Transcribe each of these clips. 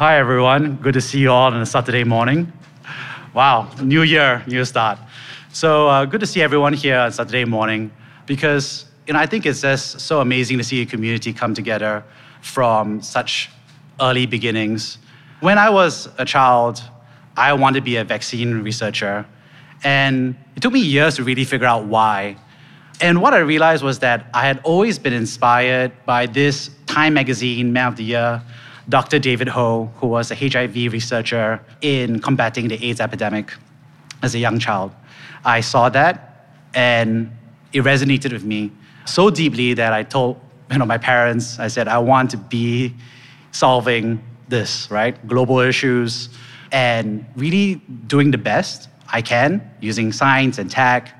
Hi, everyone. Good to see you all on a Saturday morning. Wow, new year, new start. So uh, good to see everyone here on Saturday morning because you know, I think it's just so amazing to see a community come together from such early beginnings. When I was a child, I wanted to be a vaccine researcher. And it took me years to really figure out why. And what I realized was that I had always been inspired by this Time magazine Man of the Year Dr. David Ho, who was a HIV researcher in combating the AIDS epidemic as a young child. I saw that and it resonated with me so deeply that I told you know, my parents, I said, I want to be solving this, right? Global issues and really doing the best I can using science and tech.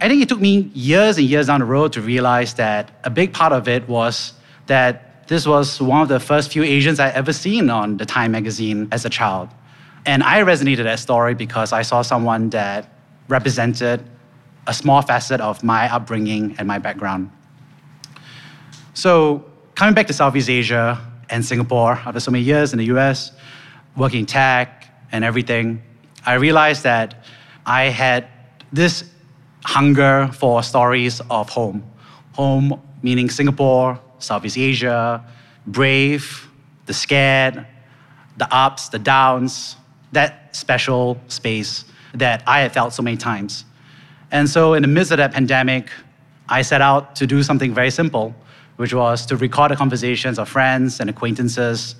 I think it took me years and years down the road to realize that a big part of it was that this was one of the first few Asians I ever seen on the Time magazine as a child. And I resonated that story because I saw someone that represented a small facet of my upbringing and my background. So, coming back to Southeast Asia and Singapore after so many years in the US, working tech and everything, I realized that I had this hunger for stories of home. Home meaning Singapore, Southeast Asia, brave, the scared, the ups, the downs, that special space that I had felt so many times. And so, in the midst of that pandemic, I set out to do something very simple, which was to record the conversations of friends and acquaintances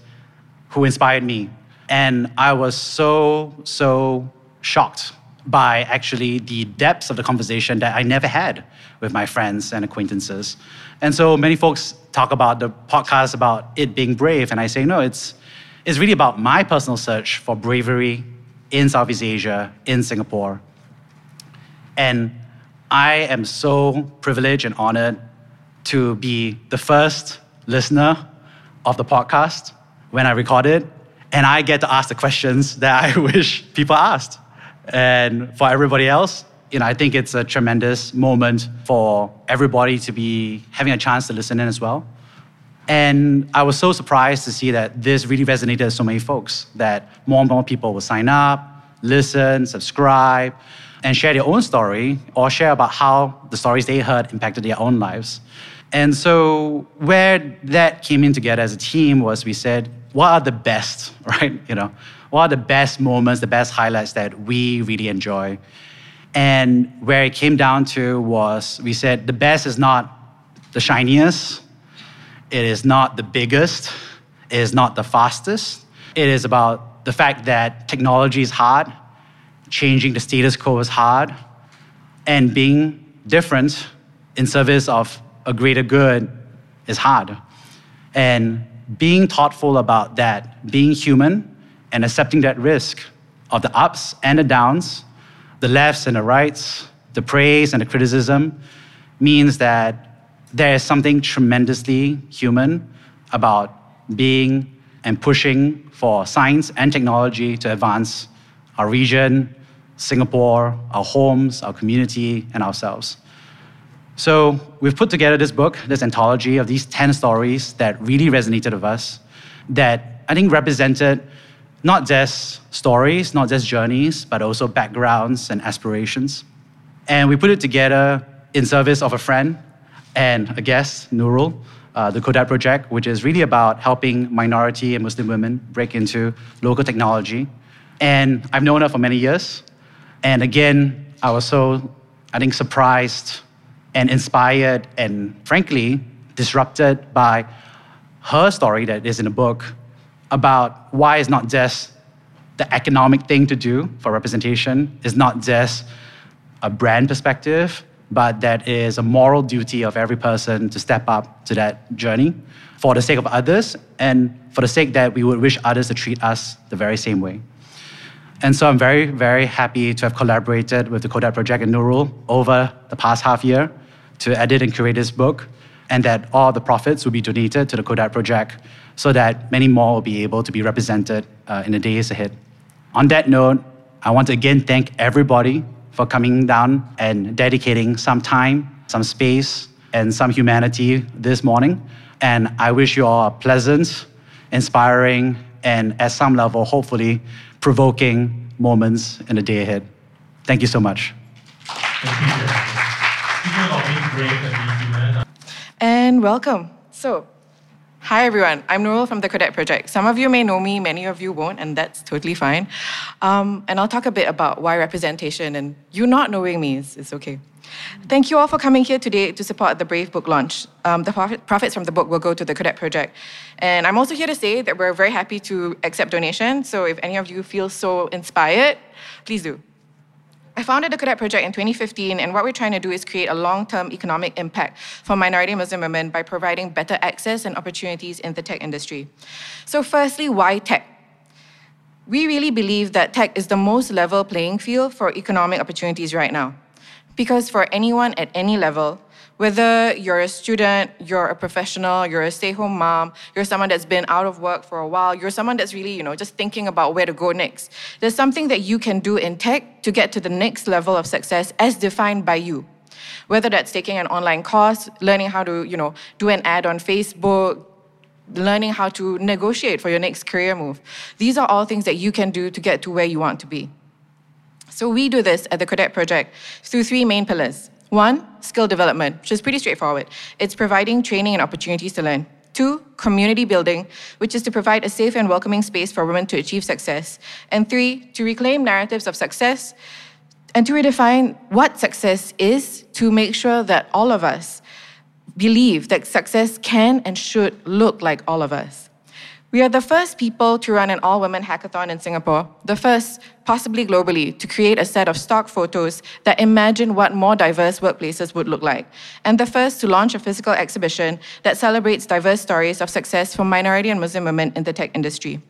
who inspired me. And I was so, so shocked by actually the depths of the conversation that I never had with my friends and acquaintances. And so many folks talk about the podcast about it being brave, and I say, no, it's, it's really about my personal search for bravery in Southeast Asia, in Singapore. And I am so privileged and honored to be the first listener of the podcast when I record it, and I get to ask the questions that I wish people asked. And for everybody else, you know, I think it's a tremendous moment for everybody to be having a chance to listen in as well. And I was so surprised to see that this really resonated with so many folks, that more and more people will sign up, listen, subscribe, and share their own story or share about how the stories they heard impacted their own lives. And so where that came in together as a team was we said, what are the best, right? You know, what are the best moments, the best highlights that we really enjoy? And where it came down to was we said the best is not the shiniest, it is not the biggest, it is not the fastest. It is about the fact that technology is hard, changing the status quo is hard, and being different in service of a greater good is hard. And being thoughtful about that, being human, and accepting that risk of the ups and the downs, the lefts and the rights, the praise and the criticism, means that there is something tremendously human about being and pushing for science and technology to advance our region, Singapore, our homes, our community, and ourselves. So we've put together this book, this anthology of these 10 stories that really resonated with us, that I think represented not just stories, not just journeys, but also backgrounds and aspirations. And we put it together in service of a friend and a guest, Nurul, uh, the Codette Project, which is really about helping minority and Muslim women break into local technology. And I've known her for many years. And again, I was so, I think, surprised and inspired and frankly disrupted by her story that is in the book about why it's not just the economic thing to do for representation, it's not just a brand perspective, but that is a moral duty of every person to step up to that journey for the sake of others and for the sake that we would wish others to treat us the very same way. And so I'm very, very happy to have collaborated with the Codette Project and Nurul over the past half year to edit and curate this book, and that all the profits will be donated to the Codette Project so that many more will be able to be represented uh, in the days ahead. On that note, I want to again thank everybody for coming down and dedicating some time, some space, and some humanity this morning. And I wish you all a pleasant, inspiring, and at some level, hopefully, provoking moments in the day ahead. Thank you so much. And welcome. So, Hi everyone, I'm Nurul from the Codette Project. Some of you may know me, many of you won't, and that's totally fine. Um, and I'll talk a bit about why representation and you not knowing me is, is okay. Thank you all for coming here today to support the Brave book launch. Um, the profit, profits from the book will go to the Codette Project. And I'm also here to say that we're very happy to accept donations, so if any of you feel so inspired, please do. I founded the Codette Project in 2015, and what we're trying to do is create a long term economic impact for minority Muslim women by providing better access and opportunities in the tech industry. So, firstly, why tech? We really believe that tech is the most level playing field for economic opportunities right now. Because for anyone at any level, whether you're a student, you're a professional, you're a stay-home mom, you're someone that's been out of work for a while, you're someone that's really, you know, just thinking about where to go next. There's something that you can do in tech to get to the next level of success as defined by you. Whether that's taking an online course, learning how to, you know, do an ad on Facebook, learning how to negotiate for your next career move. These are all things that you can do to get to where you want to be. So we do this at the Codette Project through three main pillars. One, skill development, which is pretty straightforward. It's providing training and opportunities to learn. Two, community building, which is to provide a safe and welcoming space for women to achieve success. And three, to reclaim narratives of success and to redefine what success is to make sure that all of us believe that success can and should look like all of us. We are the first people to run an all women hackathon in Singapore, the first, possibly globally, to create a set of stock photos that imagine what more diverse workplaces would look like, and the first to launch a physical exhibition that celebrates diverse stories of success for minority and Muslim women in the tech industry.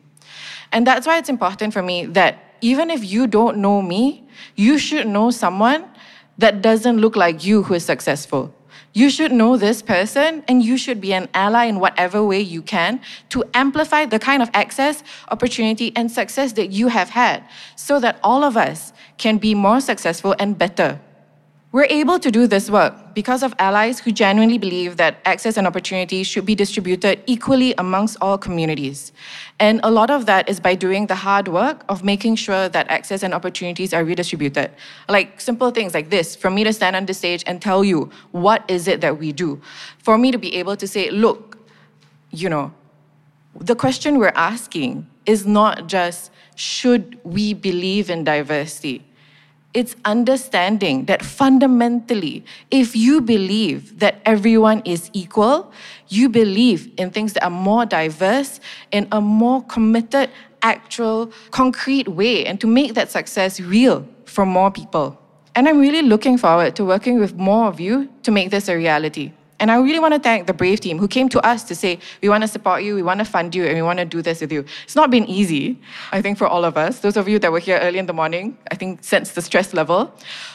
And that's why it's important for me that even if you don't know me, you should know someone that doesn't look like you who is successful. You should know this person and you should be an ally in whatever way you can to amplify the kind of access, opportunity, and success that you have had so that all of us can be more successful and better we're able to do this work because of allies who genuinely believe that access and opportunities should be distributed equally amongst all communities. And a lot of that is by doing the hard work of making sure that access and opportunities are redistributed. Like simple things like this, for me to stand on the stage and tell you what is it that we do. For me to be able to say, look, you know, the question we're asking is not just should we believe in diversity? It's understanding that fundamentally, if you believe that everyone is equal, you believe in things that are more diverse, in a more committed, actual, concrete way, and to make that success real for more people. And I'm really looking forward to working with more of you to make this a reality. And I really want to thank the Brave team who came to us to say, we want to support you, we want to fund you, and we want to do this with you. It's not been easy, I think, for all of us. Those of you that were here early in the morning, I think, sense the stress level.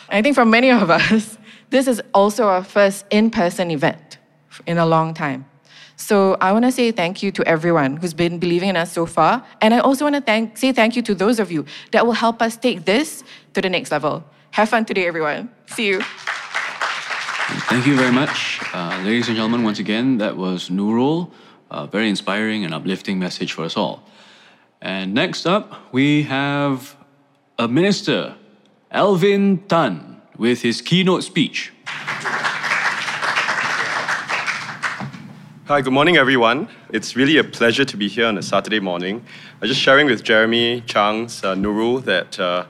And I think for many of us, this is also our first in person event in a long time. So I want to say thank you to everyone who's been believing in us so far. And I also want to thank, say thank you to those of you that will help us take this to the next level. Have fun today, everyone. See you. Thank you very much. Uh, ladies and gentlemen, once again, that was Nurul. A very inspiring and uplifting message for us all. And next up, we have a minister, Alvin Tan, with his keynote speech. Hi, good morning, everyone. It's really a pleasure to be here on a Saturday morning. I was just sharing with Jeremy Chang's uh, Nurul that uh,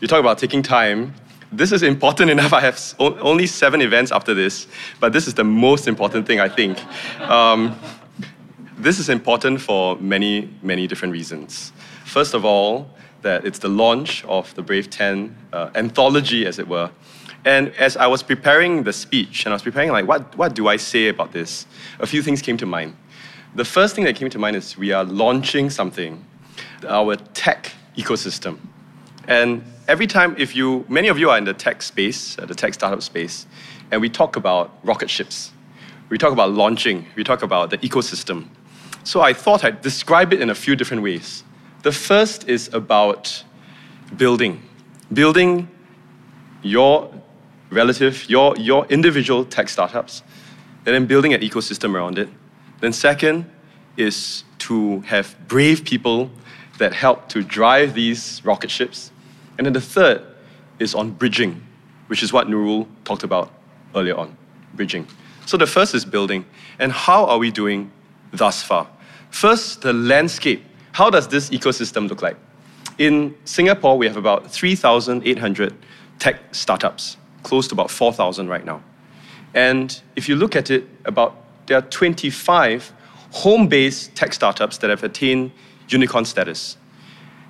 you talk about taking time this is important enough. I have only seven events after this, but this is the most important thing, I think. Um, this is important for many, many different reasons. First of all, that it's the launch of the Brave 10 uh, anthology, as it were. And as I was preparing the speech, and I was preparing, like, what, what do I say about this? A few things came to mind. The first thing that came to mind is we are launching something, our tech ecosystem. And every time, if you, many of you are in the tech space, uh, the tech startup space, and we talk about rocket ships, we talk about launching, we talk about the ecosystem. So I thought I'd describe it in a few different ways. The first is about building, building your relative, your, your individual tech startups, and then building an ecosystem around it. Then, second is to have brave people that help to drive these rocket ships. And then the third is on bridging, which is what Nurul talked about earlier on bridging. So the first is building. And how are we doing thus far? First, the landscape. How does this ecosystem look like? In Singapore, we have about 3,800 tech startups, close to about 4,000 right now. And if you look at it, about there are 25 home-based tech startups that have attained unicorn status.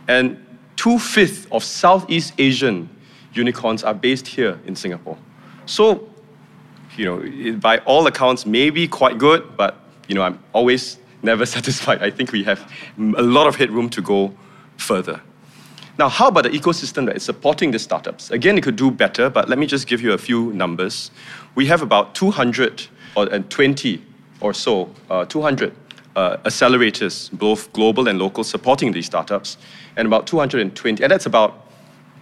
And two-fifths of Southeast Asian unicorns are based here in Singapore. So, you know, by all accounts, maybe quite good, but you know, I'm always never satisfied. I think we have a lot of headroom to go further. Now, how about the ecosystem that is supporting the startups? Again, it could do better, but let me just give you a few numbers. We have about 220 or so, uh, 200 uh, accelerators, both global and local, supporting these startups, and about 220. And that's about,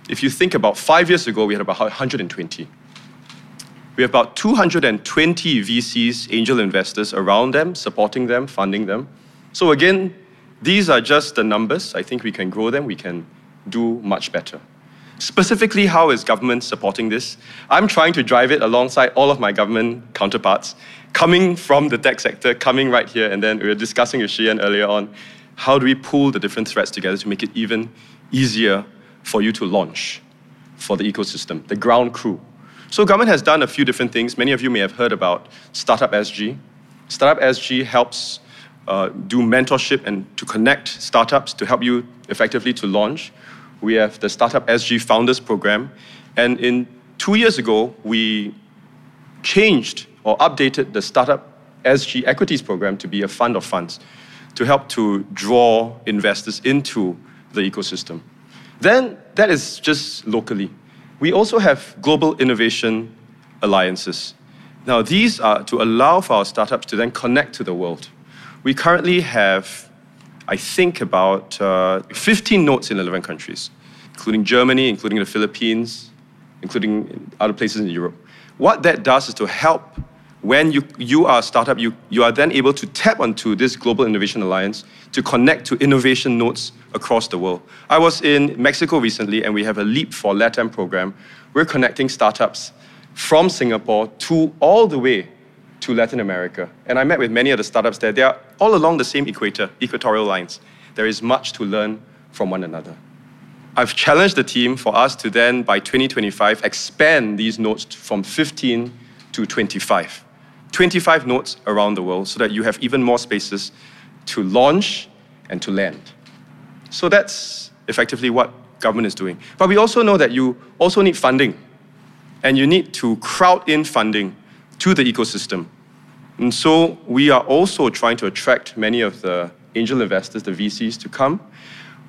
if you think about five years ago, we had about 120. We have about 220 VCs, angel investors around them, supporting them, funding them. So again, these are just the numbers. I think we can grow them, we can do much better. Specifically, how is government supporting this? I'm trying to drive it alongside all of my government counterparts, coming from the tech sector, coming right here, and then we were discussing with Shiyan earlier on, how do we pull the different threads together to make it even easier for you to launch for the ecosystem, the ground crew, so government has done a few different things. Many of you may have heard about Startup SG. Startup SG helps uh, do mentorship and to connect startups to help you effectively to launch. We have the Startup SG Founders Program. And in two years ago, we changed or updated the Startup SG Equities Program to be a fund of funds to help to draw investors into the ecosystem. Then that is just locally. We also have global innovation alliances. Now, these are to allow for our startups to then connect to the world. We currently have, I think, about uh, 15 nodes in 11 countries, including Germany, including the Philippines, including other places in Europe. What that does is to help when you, you are a startup, you, you are then able to tap onto this Global Innovation Alliance to connect to innovation nodes across the world. I was in Mexico recently, and we have a Leap for LATAM program. We're connecting startups from Singapore to all the way to Latin America. And I met with many of the startups there. They are all along the same equator, equatorial lines. There is much to learn from one another. I've challenged the team for us to then, by 2025, expand these nodes from 15 to 25. 25 nodes around the world so that you have even more spaces to launch and to land. So that's effectively what government is doing. But we also know that you also need funding and you need to crowd in funding to the ecosystem. And so we are also trying to attract many of the angel investors, the VCs, to come.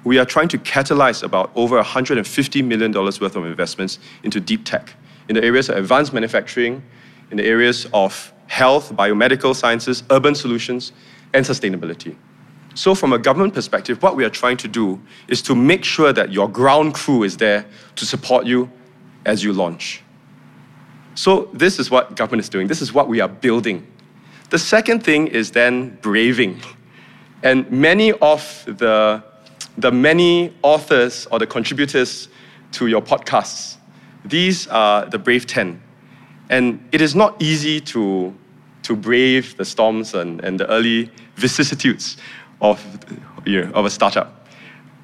We are trying to catalyze about over $150 million worth of investments into deep tech in the areas of advanced manufacturing, in the areas of health, biomedical sciences, urban solutions, and sustainability. So, from a government perspective, what we are trying to do is to make sure that your ground crew is there to support you as you launch. So, this is what government is doing. This is what we are building. The second thing is then braving. And many of the, the many authors or the contributors to your podcasts, these are the Brave 10. And it is not easy to, to brave the storms and, and the early vicissitudes of, you know, of a startup.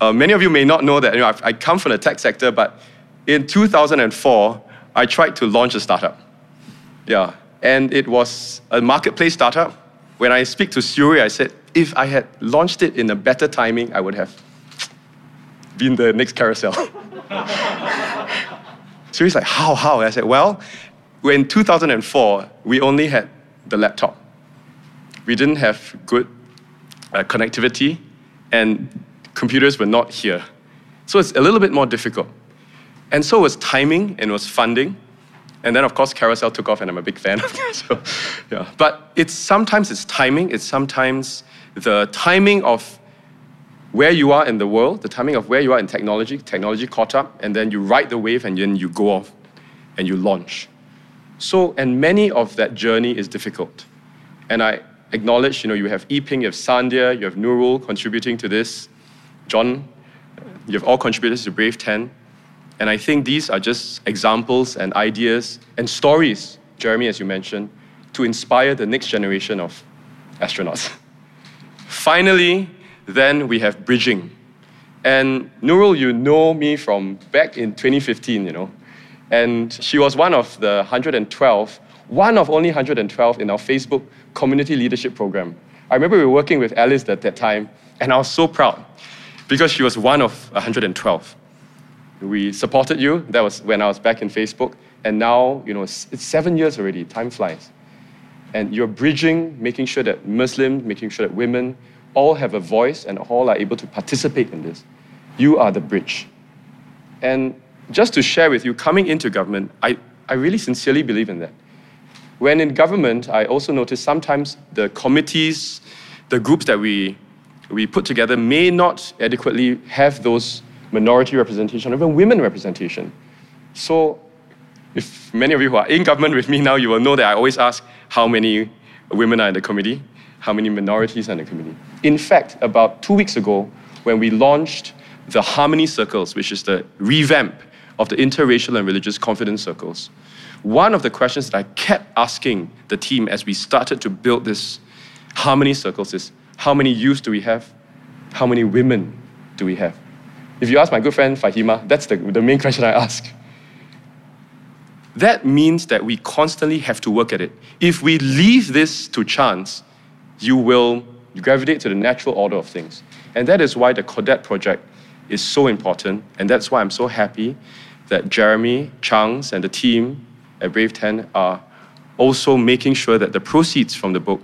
Uh, many of you may not know that you know, i come from the tech sector, but in 2004, I tried to launch a startup. Yeah, and it was a marketplace startup. When I speak to Suri, I said, if I had launched it in a better timing, I would have been the next Carousell. He's like, how, how? I said, well, in 2004, we only had the laptop. We didn't have good uh, connectivity, and computers were not here. So it's a little bit more difficult. And so was timing and was funding. And then of course Carousell took off and I'm a big fan of Carousell. yeah. But it's sometimes it's timing, it's sometimes the timing of where you are in the world, the timing of where you are in technology, technology caught up, and then you ride the wave and then you go off and you launch. So, and many of that journey is difficult. And I acknowledge, you know, you have Yiping, you have Sandhya, you have Nurul contributing to this, John, you have all contributed to Brave 10. And I think these are just examples and ideas and stories, Jeremy, as you mentioned, to inspire the next generation of astronauts. Finally, then we have bridging. And Nurul, you know me from back in 2015, you know. And she was one of the 112, one of only 112 in our Facebook community leadership program. I remember we were working with Alice at that time, and I was so proud because she was one of 112. We supported you. That was when I was back in Facebook. And now, you know, it's, seven years already. Time flies. And you're bridging, making sure that Muslims, making sure that women all have a voice and all are able to participate in this. You are the bridge. And just to share with you, coming into government, I, I really sincerely believe in that. When in government, I also notice sometimes the committees, the groups that we, we put together may not adequately have those minority representation, even women representation. So, if many of you who are in government with me now, you will know that I always ask how many women are in the committee, how many minorities are in the committee. In fact, about two weeks ago, when we launched the Harmony Circles, which is the revamp of the interracial and religious confidence circles, one of the questions that I kept asking the team as we started to build this Harmony Circles is how many youth do we have? How many women do we have? If you ask my good friend Fahima, that's the, the main question I ask. That means that we constantly have to work at it. If we leave this to chance, you will gravitate to the natural order of things. And that is why the Codette project is so important. And that's why I'm so happy that Jeremy, Changs, and the team at Brave 10 are also making sure that the proceeds from the book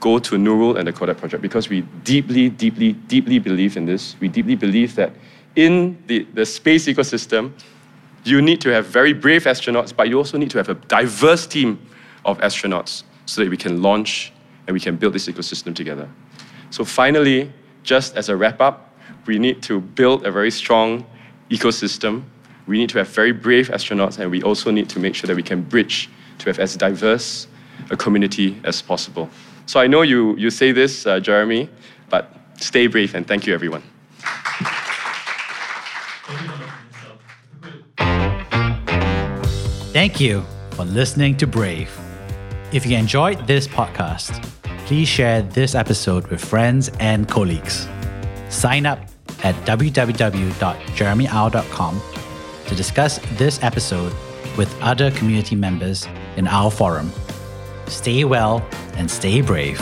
go to Nurul and the Codette project because we deeply, deeply, deeply believe in this. We deeply believe that in the, the space ecosystem, you need to have very brave astronauts, but you also need to have a diverse team of astronauts so that we can launch and we can build this ecosystem together. So, finally, just as a wrap up, we need to build a very strong ecosystem. We need to have very brave astronauts, and we also need to make sure that we can bridge to have as diverse a community as possible. So, I know you, you say this, uh, Jeremy, but stay brave and thank you, everyone. Thank you for listening to Brave. If you enjoyed this podcast, please share this episode with friends and colleagues. Sign up at www.jeremyau.com to discuss this episode with other community members in our forum. Stay well and stay brave.